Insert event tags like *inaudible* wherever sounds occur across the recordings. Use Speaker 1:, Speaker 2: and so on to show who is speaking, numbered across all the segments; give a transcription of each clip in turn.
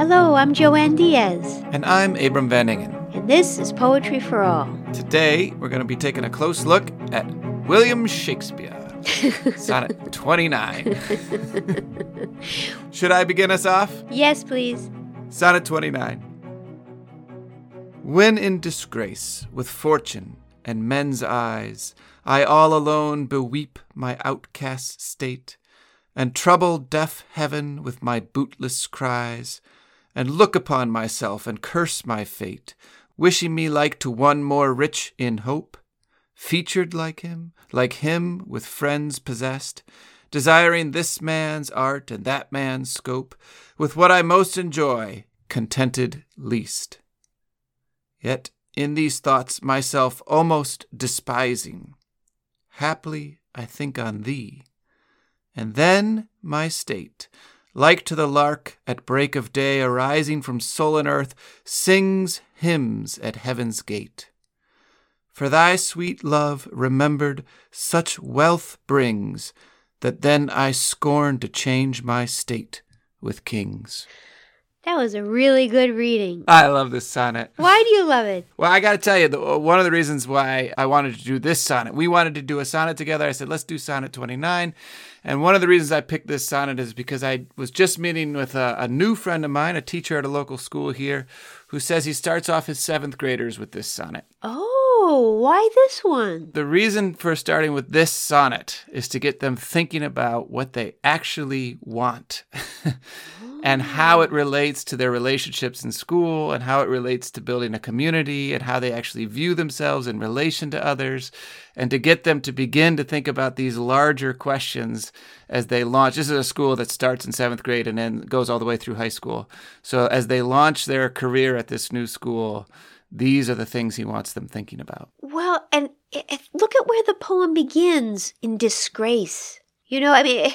Speaker 1: Hello, I'm Joanne Diaz,
Speaker 2: And I'm Abram Van Engen.
Speaker 1: and this is Poetry for All.
Speaker 2: Today, we're going to be taking a close look at William Shakespeare, *laughs* Sonnet 29. *laughs* Should I begin us off?
Speaker 1: Yes, please.
Speaker 2: Sonnet 29. When in disgrace with fortune and men's eyes, I all alone beweep my outcast state, and trouble deaf heaven with my bootless cries, and look upon myself and curse my fate, wishing me like to one more rich in hope, featured like him, like him with friends possessed, desiring this man's art and that man's scope, with what I most enjoy, contented least. Yet in these thoughts myself almost despising, haply I think on thee, and then my state, like to the lark at break of day arising from sullen earth, sings hymns at heaven's gate. For thy sweet love remembered such wealth brings, that then I scorn to change my state with kings.
Speaker 1: That was a really good reading.
Speaker 2: I love this sonnet.
Speaker 1: Why do you love it?
Speaker 2: Well, I got to tell you, the, one of the reasons why I wanted to do this sonnet, we wanted to do a sonnet together. I said, let's do sonnet 29. And one of the reasons I picked this sonnet is because I was just meeting with a, a new friend of mine, a teacher at a local school here, who says he starts off his seventh graders with this sonnet.
Speaker 1: Oh, why this one?
Speaker 2: The reason for starting with this sonnet is to get them thinking about what they actually want *laughs* and how it relates to their relationships in school and how it relates to building a community and how they actually view themselves in relation to others and to get them to begin to think about these larger questions as they launch. This is a school that starts in seventh grade and then goes all the way through high school. So as they launch their career at this new school, these are the things he wants them thinking about.
Speaker 1: Well, and if, look at where the poem begins in disgrace. You know, I mean,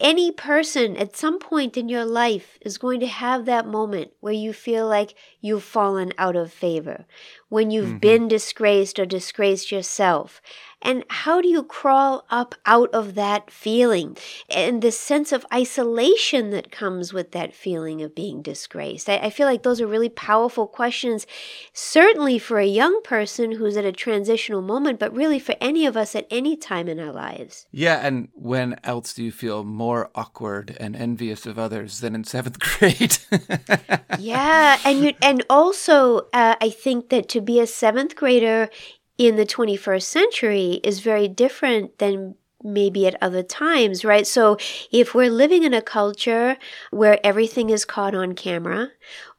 Speaker 1: any person at some point in your life is going to have that moment where you feel like you've fallen out of favor, when you've been disgraced or disgraced yourself. And how do you crawl up out of that feeling and the sense of isolation that comes with that feeling of being disgraced? I, I feel like those are really powerful questions, certainly for a young person who's at a transitional moment, but really for any of us at any time in our lives.
Speaker 2: Yeah, and when else do you feel more awkward and envious of others than in seventh *laughs* grade?
Speaker 1: yeah, and you, and also uh, I think that to be a seventh grader in the 21st century is very different than maybe at other times, right? So if we're living in a culture where everything is caught on camera,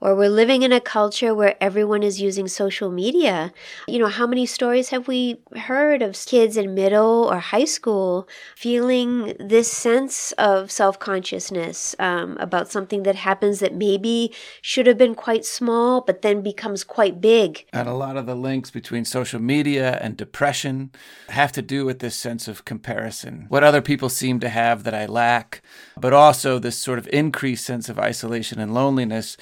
Speaker 1: or we're living in a culture where everyone is using social media, you know, how many stories have we heard of kids in middle or high school feeling this sense of self consciousness um, about something that happens that maybe should have been quite small, but then becomes quite big?
Speaker 2: and a lot of the links between social media and depression have to do with this sense of comparison. What other people seem to have that I lack, but also this sort of increased sense of isolation and loneliness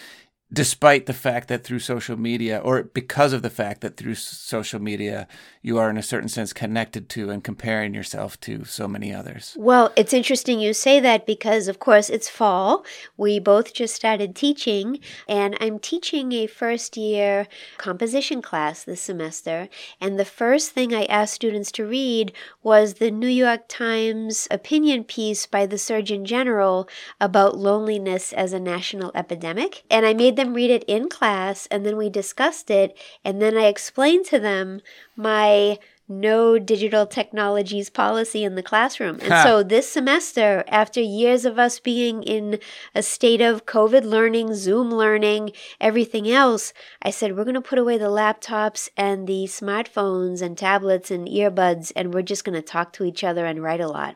Speaker 2: despite the fact that through social media or because of the fact that through social media you are in a certain sense connected to and comparing yourself to so many others.
Speaker 1: Well, it's interesting you say that because, of course, it's fall. We both just started teaching, and I'm teaching a first year composition class this semester. And the first thing I asked students to read was the New York Times opinion piece by the Surgeon General about loneliness as a national epidemic. And I made them read it in class, and then we discussed it, and then I explained to them my no digital technologies policy in the classroom. And so this semester, after years of us being in a state of COVID learning, Zoom learning, everything else, I said, we're going to put away the laptops and the smartphones and tablets and earbuds, and we're just going to talk to each other and write a lot.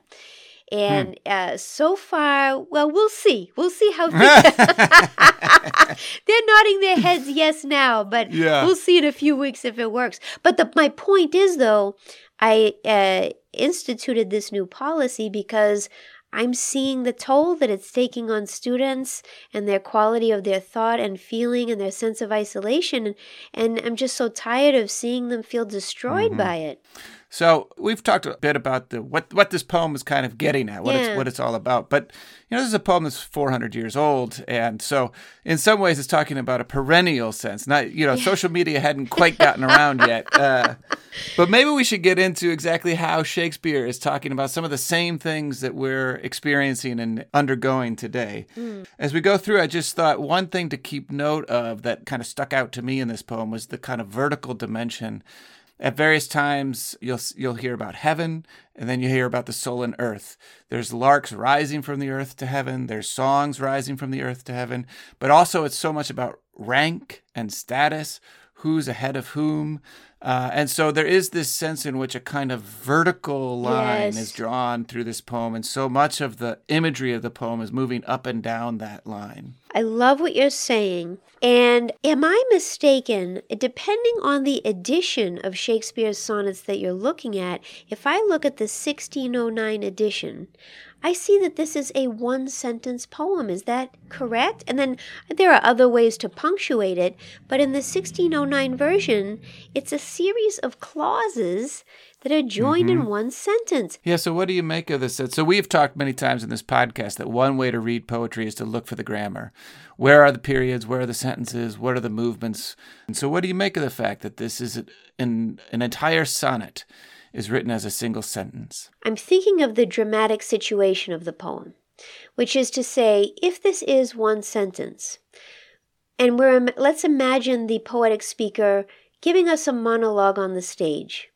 Speaker 1: And uh, so far, well, we'll see. We'll see how *laughs* *laughs* they're nodding their heads yes now, but
Speaker 2: Yeah.
Speaker 1: we'll see in a few weeks if it works. But the, my point is, though, I uh, instituted this new policy because I'm seeing the toll that it's taking on students and their quality of their thought and feeling and their sense of isolation. And, and I'm just so tired of seeing them feel destroyed by it.
Speaker 2: So we've talked a bit about the what what this poem is kind of getting at, what
Speaker 1: Yeah.
Speaker 2: it's what it's all about. But you know, this is a poem that's 400 years old, and so in some ways, it's talking about a perennial sense. Not you know, social media hadn't quite gotten around *laughs* yet. Uh, but maybe we should get into exactly how Shakespeare is talking about some of the same things that we're experiencing and undergoing today. As we go through, I just thought one thing to keep note of that kind of stuck out to me in this poem was the kind of vertical dimension. At various times, you'll you'll hear about heaven, and then you hear about the soul and earth. There's larks rising from the earth to heaven. There's songs rising from the earth to heaven. But also, it's so much about rank and status, who's ahead of whom. Uh, and so there is this sense in which a kind of vertical line
Speaker 1: Yes.
Speaker 2: is drawn through this poem, and so much of the imagery of the poem is moving up and down that line.
Speaker 1: I love what you're saying. And am I mistaken? Depending on the edition of Shakespeare's sonnets that you're looking at, if I look at the 1609 edition, I see that this is a one sentence poem. Is that correct? And then there are other ways to punctuate it, but in the 1609 version, it's a series of clauses that are joined in mm-hmm. one sentence.
Speaker 2: Yeah, so what do you make of this? So we've talked many times in this podcast that one way to read poetry is to look for the grammar. Where are the periods? Where are the sentences? What are the movements? And so what do you make of the fact that this is an, an entire sonnet is written as a single sentence?
Speaker 1: I'm thinking of the dramatic situation of the poem, which is to say, if this is one sentence, and we're let's imagine the poetic speaker giving us a monologue on the stage.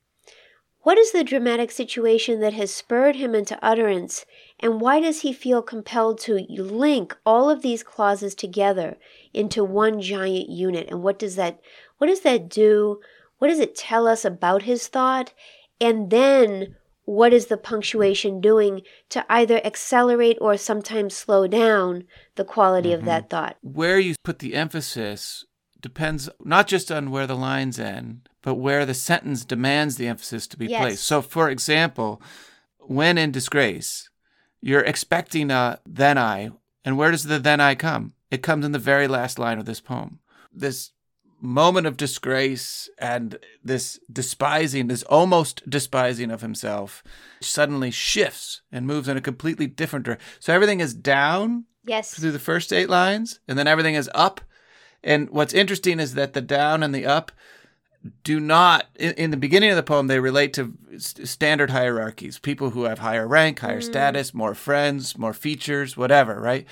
Speaker 1: What is the dramatic situation that has spurred him into utterance, and why does he feel compelled to link all of these clauses together into one giant unit? And what does that what does that do? What does it tell us about his thought? And then what is the punctuation doing to either accelerate or sometimes slow down the quality of mm-hmm. that thought?
Speaker 2: Where you put the emphasis depends not just on where the lines end, but where the sentence demands the emphasis to be
Speaker 1: Yes.
Speaker 2: placed. So, for example, when in disgrace, you're expecting a then I, and where does the then I come? It comes in the very last line of this poem. This moment of disgrace and this despising, this almost despising of himself, suddenly shifts and moves in a completely different direction. So everything is down
Speaker 1: Yes.
Speaker 2: through the first eight lines, and then everything is up. And what's interesting is that the down and the up do not, in, in the beginning of the poem, they relate to s- standard hierarchies people who have higher rank, higher mm. status, more friends, more features, whatever, right?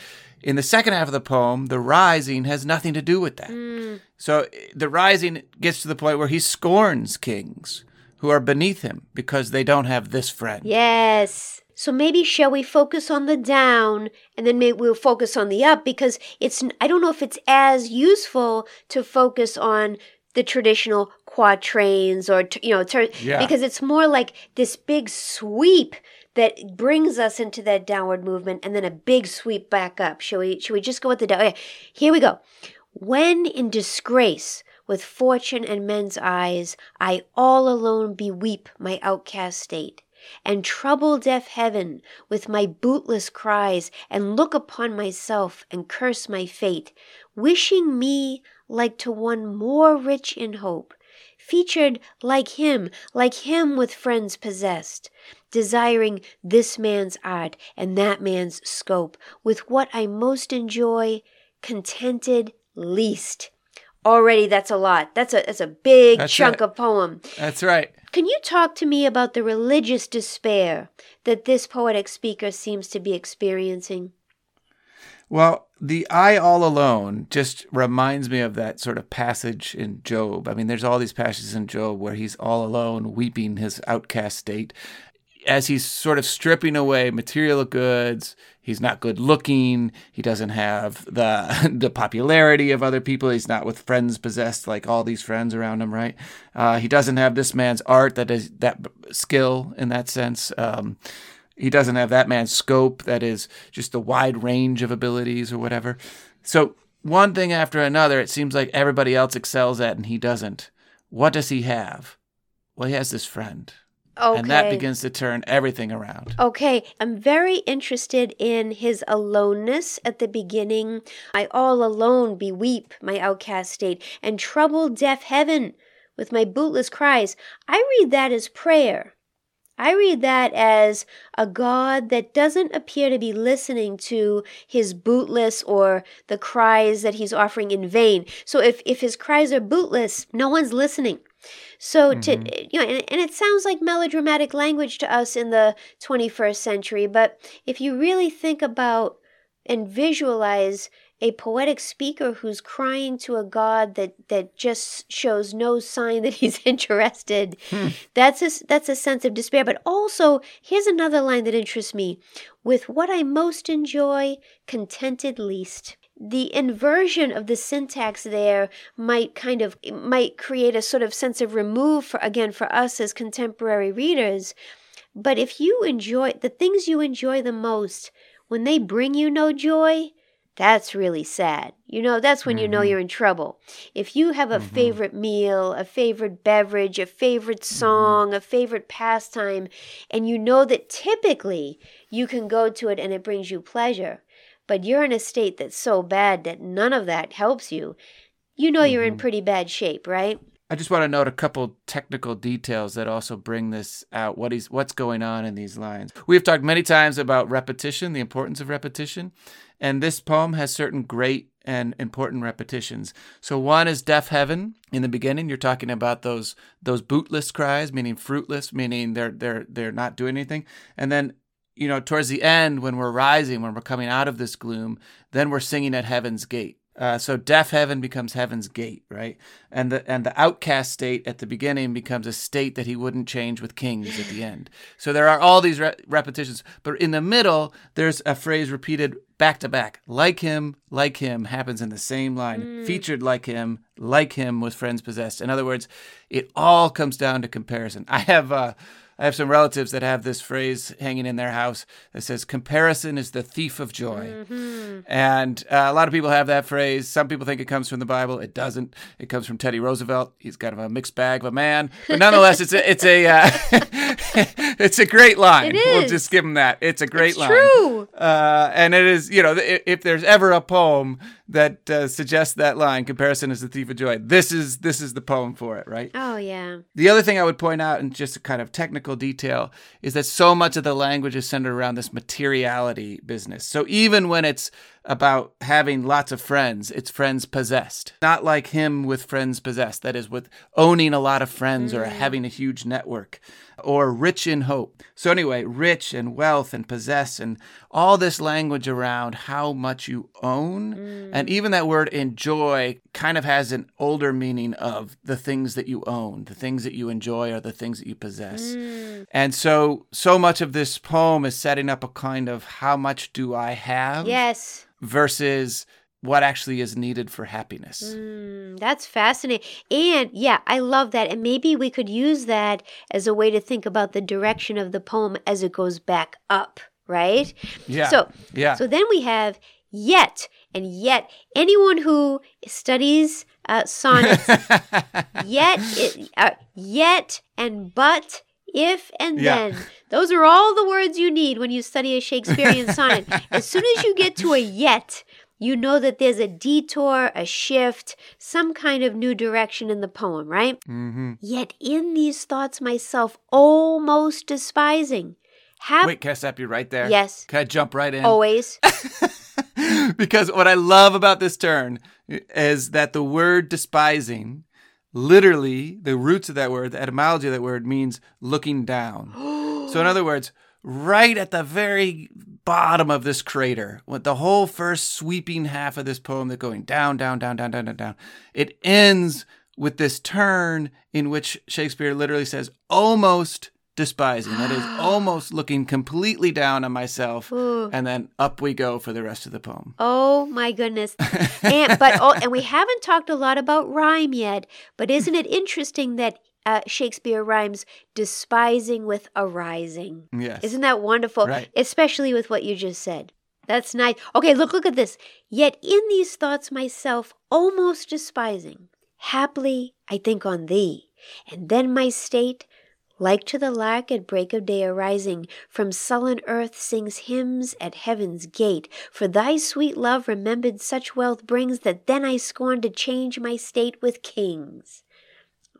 Speaker 2: In the second half of the poem, the rising has nothing to do with that. So eh, the rising gets to the point where he scorns kings who are beneath him because they don't have this friend.
Speaker 1: Yes. So maybe shall we focus on the down and then maybe we'll focus on the up because it's I don't know if it's as useful to focus on the traditional quatrains or you know ter-
Speaker 2: Yeah.
Speaker 1: because it's more like this big sweep that brings us into that downward movement and then a big sweep back up. Shall we shall we just go with the down? Okay, here we go. When in disgrace with fortune and men's eyes, I all alone beweep my outcast state, and trouble deaf heaven with my bootless cries, and look upon myself and curse my fate, wishing me like to one more rich in hope, featured like him, like him with friends possessed, desiring this man's art and that man's scope, with what I most enjoy, contented least. Already that's a lot. That's a that's a big
Speaker 2: That's
Speaker 1: chunk
Speaker 2: it.
Speaker 1: of poem.
Speaker 2: That's right.
Speaker 1: Can you talk to me about the religious despair that this poetic speaker seems to be experiencing?
Speaker 2: Well, the I all alone just reminds me of that sort of passage in Job. I mean, there's all these passages in Job where he's all alone, weeping his outcast state. As he's sort of stripping away material goods, he's not good looking. He doesn't have the *laughs* the popularity of other people. He's not with friends possessed like all these friends around him, right? Uh, he doesn't have this man's art that is that skill in that sense. Um, he doesn't have that man's scope that is just the wide range of abilities or whatever. So one thing after another, it seems like everybody else excels at and he doesn't. What does he have? Well, he has this friend.
Speaker 1: Okay.
Speaker 2: And that begins to turn everything around.
Speaker 1: Okay, I'm very interested in his aloneness at the beginning. I all alone beweep my outcast state, and trouble deaf heaven with my bootless cries. I read that as prayer. I read that as a God that doesn't appear to be listening to his bootless or the cries that he's offering in vain. So if, if his cries are bootless, no one's listening. So to
Speaker 2: Mhm.
Speaker 1: you know, and, and it sounds like melodramatic language to us in the 21st century, but if you really think about and visualize a poetic speaker who's crying to a god that that just shows no sign that he's *laughs* interested.
Speaker 2: Hmm.
Speaker 1: that's a, that's a sense of despair. But also here's another line that interests me. With what i most enjoy contented least. The inversion of the syntax there might kind of might create a sort of sense of remove for again for us as contemporary readers. But if you enjoy the things you enjoy the most when they bring you no joy that's really sad. You know, that's when you know
Speaker 2: Mhm.
Speaker 1: you're in trouble. If you have a
Speaker 2: Mhm.
Speaker 1: favorite meal, a favorite beverage, a favorite song, a favorite pastime, and you know that typically you can go to it and it brings you pleasure, but you're in a state that's so bad that none of that helps you, you know you're in
Speaker 2: Mhm.
Speaker 1: pretty bad shape, right?
Speaker 2: I just want to note a couple technical details that also bring this out. What is what's going on in these lines? We have talked many times about repetition, the importance of repetition, and this poem has certain great and important repetitions. So one is deaf heaven. In the beginning, you're talking about those those bootless cries, meaning fruitless, meaning they're they're they're not doing anything. And then you know, towards the end, when we're rising, when we're coming out of this gloom, then we're singing at heaven's gate. Uh, so deaf heaven becomes heaven's gate, right? And the and the outcast state at the beginning becomes a state that he wouldn't change with kings at the end. So there are all these re- repetitions, but in the middle, there's a phrase repeated back to back. Like him, like him happens in the same line. Featured like him, like him with friends possessed. In other words, it all comes down to comparison. I have uh, I have some relatives that have this phrase hanging in their house that says, Comparison is the thief of joy. And uh, a lot of people have that phrase. Some people think it comes from the Bible. It doesn't. It comes from Teddy Roosevelt. He's kind of a mixed bag of a man, but nonetheless, it's a it's a uh, *laughs* it's a great line. We'll just give him that. It's a great
Speaker 1: It's
Speaker 2: line.
Speaker 1: true.
Speaker 2: Uh, and it is, you know, if there's ever a poem that uh, suggests that line, "Comparison is the thief of joy," this is this is the poem for it, right?
Speaker 1: Oh yeah.
Speaker 2: The other thing I would point out, in just a kind of technical detail, is that so much of the language is centered around this materiality business. So even when it's about having lots of friends, it's friends possessed. Not like him with friends possessed, that is, with owning a lot of friends or having a huge network, or rich in hope. So, anyway, rich and wealth and possess, and all this language around how much you own. And even that word enjoy kind of has an older meaning of the things that you own, the things that you enjoy are the things that you possess. And so, so much of this poem is setting up a kind of how much do I have
Speaker 1: Yes.
Speaker 2: versus what actually is needed for happiness.
Speaker 1: Mm, that's fascinating. And yeah, I love that. And maybe we could use that as a way to think about the direction of the poem as it goes back up, right?
Speaker 2: Yeah.
Speaker 1: So,
Speaker 2: yeah.
Speaker 1: so then we have yet and yet. Anyone who studies uh, sonnets, *laughs* yet, it, uh, yet and but, if and
Speaker 2: Yeah.
Speaker 1: then. Those are all the words you need when you study a Shakespearean *laughs* sonnet. As soon as you get to a yet, you know that there's a detour, a shift, some kind of new direction in the poem, right?
Speaker 2: hmm
Speaker 1: Yet in these thoughts myself almost despising. Have
Speaker 2: Wait, can I stop you right there?
Speaker 1: Yes.
Speaker 2: Can I jump right in?
Speaker 1: always. *laughs* *laughs*
Speaker 2: because what I love about this turn is that the word despising, literally, the roots of that word, the etymology of that word means looking down. *gasps* so, in other words, right at the very bottom of this crater, with the whole first sweeping half of this poem that going down, down, down, down, down, down, down, it ends with this turn in which Shakespeare literally says, almost despising. That is *gasps* almost looking completely down on myself.
Speaker 1: Ooh.
Speaker 2: And then up we go for the rest of the poem.
Speaker 1: Oh my goodness. *laughs* And but oh, and we haven't talked a lot about rhyme yet, but isn't it interesting that uh, Shakespeare rhymes despising with arising?
Speaker 2: Yes.
Speaker 1: Isn't that wonderful?
Speaker 2: Right.
Speaker 1: Especially with what you just said. That's nice. Okay, look look at this. Yet in these thoughts myself almost despising, haply I think on thee, and then my state like to the lark at break of day arising, from sullen earth sings hymns at heaven's gate. For thy sweet love remembered such wealth brings that then I scorn to change my state with kings.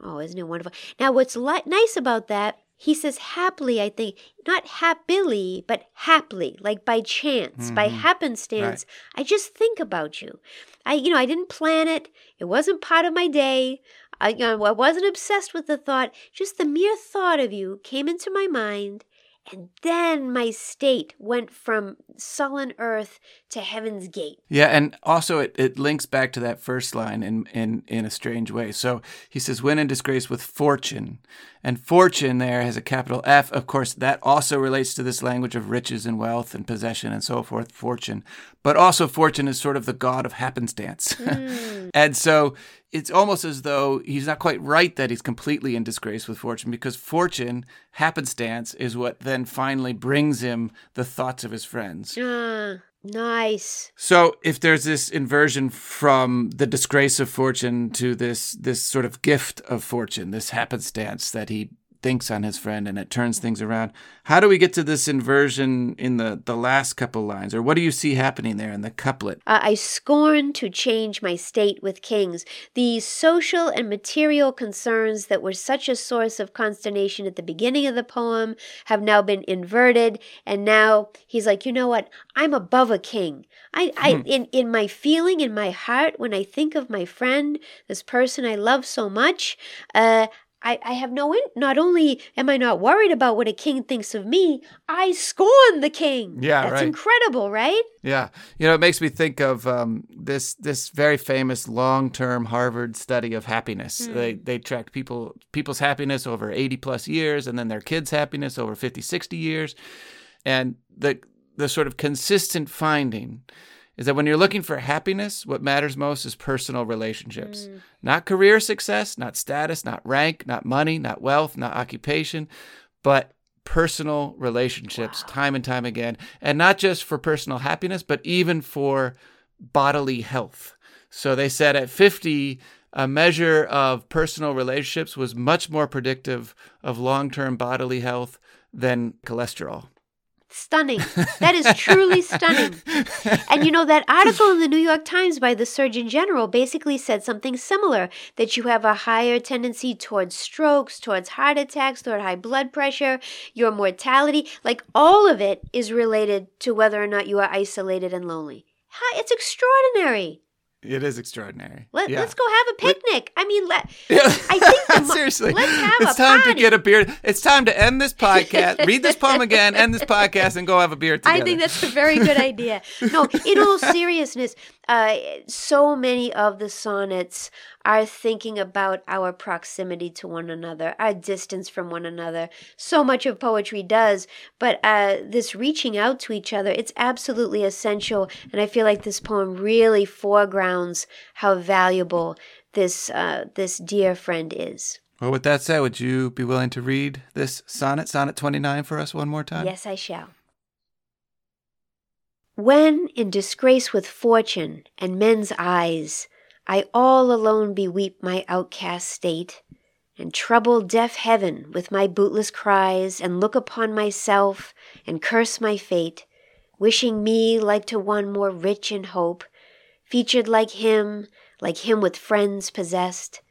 Speaker 1: Oh, isn't it wonderful? Now, what's li- nice about that, he says happily, I think, not happily, but haply, like by chance, by mm-hmm. happenstance. I just think about you. I, you know, I didn't plan it. It wasn't part of my day. I, you know, I wasn't obsessed with the thought. Just the mere thought of you came into my mind. And then my state went from sullen earth to heaven's gate.
Speaker 2: Yeah, and also it, it links back to that first line in, in, in a strange way. So he says, when in disgrace with fortune. And fortune there has a capital F. Of course, that also relates to this language of riches and wealth and possession and so forth, fortune. But also, fortune is sort of the god of happenstance. *laughs* Hmm. and so it's almost as though he's not quite right that he's completely in disgrace with fortune because fortune, happenstance, is what then finally brings him the thoughts of his friends.
Speaker 1: Ah, nice.
Speaker 2: So if there's this inversion from the disgrace of fortune to this this sort of gift of fortune, this happenstance that he thinks on his friend and it turns things around. How do we get to this inversion in the, the last couple lines? Or what do you see happening there in the couplet?
Speaker 1: Uh, I scorn to change my state with kings. These social and material concerns that were such a source of consternation at the beginning of the poem have now been inverted, and now he's like, you know what? I'm above a king. I, I in, in my feeling, in my heart, when I think of my friend, this person I love so much, uh, I, I have no in- not only am I not worried about what a king thinks of me, I scorn the king.
Speaker 2: Yeah,
Speaker 1: That's
Speaker 2: right.
Speaker 1: incredible, right?
Speaker 2: Yeah, you know, it makes me think of um, this this very famous long term Harvard study of happiness. They they tracked people people's happiness over eighty plus years, and then their kids' happiness over 50, 60 years, and the the sort of consistent finding is that when you're looking for happiness, what matters most is personal relationships, mm. not career success, not status, not rank, not money, not wealth, not occupation, but personal relationships time and time again. And not just for personal happiness, but even for bodily health. So they said at 50, a measure of personal relationships was much more predictive of long term bodily health than cholesterol.
Speaker 1: Stunning. That is truly stunning. And you know, that article in the New York Times by the Surgeon General basically said something similar that you have a higher tendency towards strokes, towards heart attacks, toward high blood pressure, your mortality. Like all of it is related to whether or not you are isolated and lonely. It's extraordinary.
Speaker 2: It is extraordinary.
Speaker 1: Let,
Speaker 2: Yeah.
Speaker 1: Let's go have a picnic. I mean, let, *laughs*
Speaker 2: Yeah.
Speaker 1: I think mo-
Speaker 2: seriously,
Speaker 1: let's have
Speaker 2: it's
Speaker 1: a
Speaker 2: time
Speaker 1: party.
Speaker 2: to get a beer. It's time to end this podcast. read this poem again, end this *laughs* podcast, and go have a beer together.
Speaker 1: I think that's a very good idea. No, in all *laughs* seriousness, uh, so many of the sonnets are thinking about our proximity to one another, our distance from one another. So much of poetry does, but uh, this reaching out to each other, it's absolutely essential. And I feel like this poem really foregrounds how valuable this uh, this dear friend is.
Speaker 2: Well, with that said, would you be willing to read this sonnet, Sonnet 29, for us one more time?
Speaker 1: Yes, I shall. When in disgrace with fortune and men's eyes, I all alone beweep my outcast state, and trouble deaf heaven with my bootless cries, and look upon myself and curse my fate, wishing me like to one more rich in hope, featured like him, like him with friends possessed,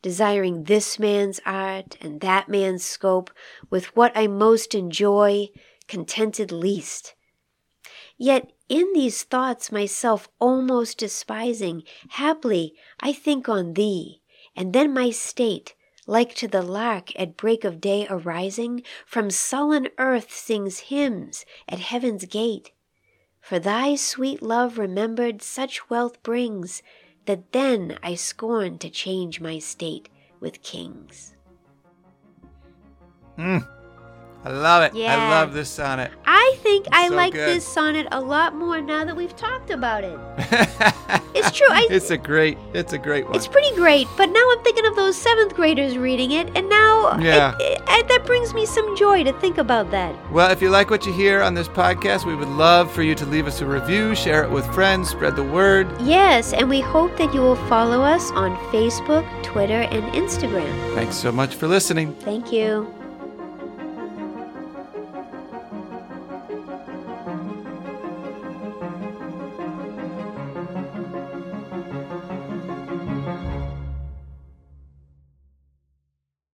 Speaker 1: desiring this man's art and that man's scope, with what I most enjoy, contented least. Yet in these thoughts myself almost despising, haply I think on thee, and then my state, like to the lark at break of day arising, from sullen earth sings hymns at heaven's gate. For thy sweet love remembered such wealth brings, that then I scorn to change my state with kings. Hmm.
Speaker 2: I love it.
Speaker 1: Yeah.
Speaker 2: I love this sonnet.
Speaker 1: I think I
Speaker 2: So
Speaker 1: like
Speaker 2: good.
Speaker 1: this sonnet a lot more now that we've talked about it. *laughs* It's true. I,
Speaker 2: it's a great, it's a great one.
Speaker 1: It's pretty great, but now I'm thinking of those seventh graders reading it, and now
Speaker 2: Yeah.
Speaker 1: it, it- it- that brings me some joy to think about that.
Speaker 2: Well, if you like what you hear on this podcast, we would love for you to leave us a review, share it with friends, spread the word.
Speaker 1: Yes, and we hope that you will follow us on Facebook, Twitter, and Instagram.
Speaker 2: Thanks so much for listening.
Speaker 1: Thank you.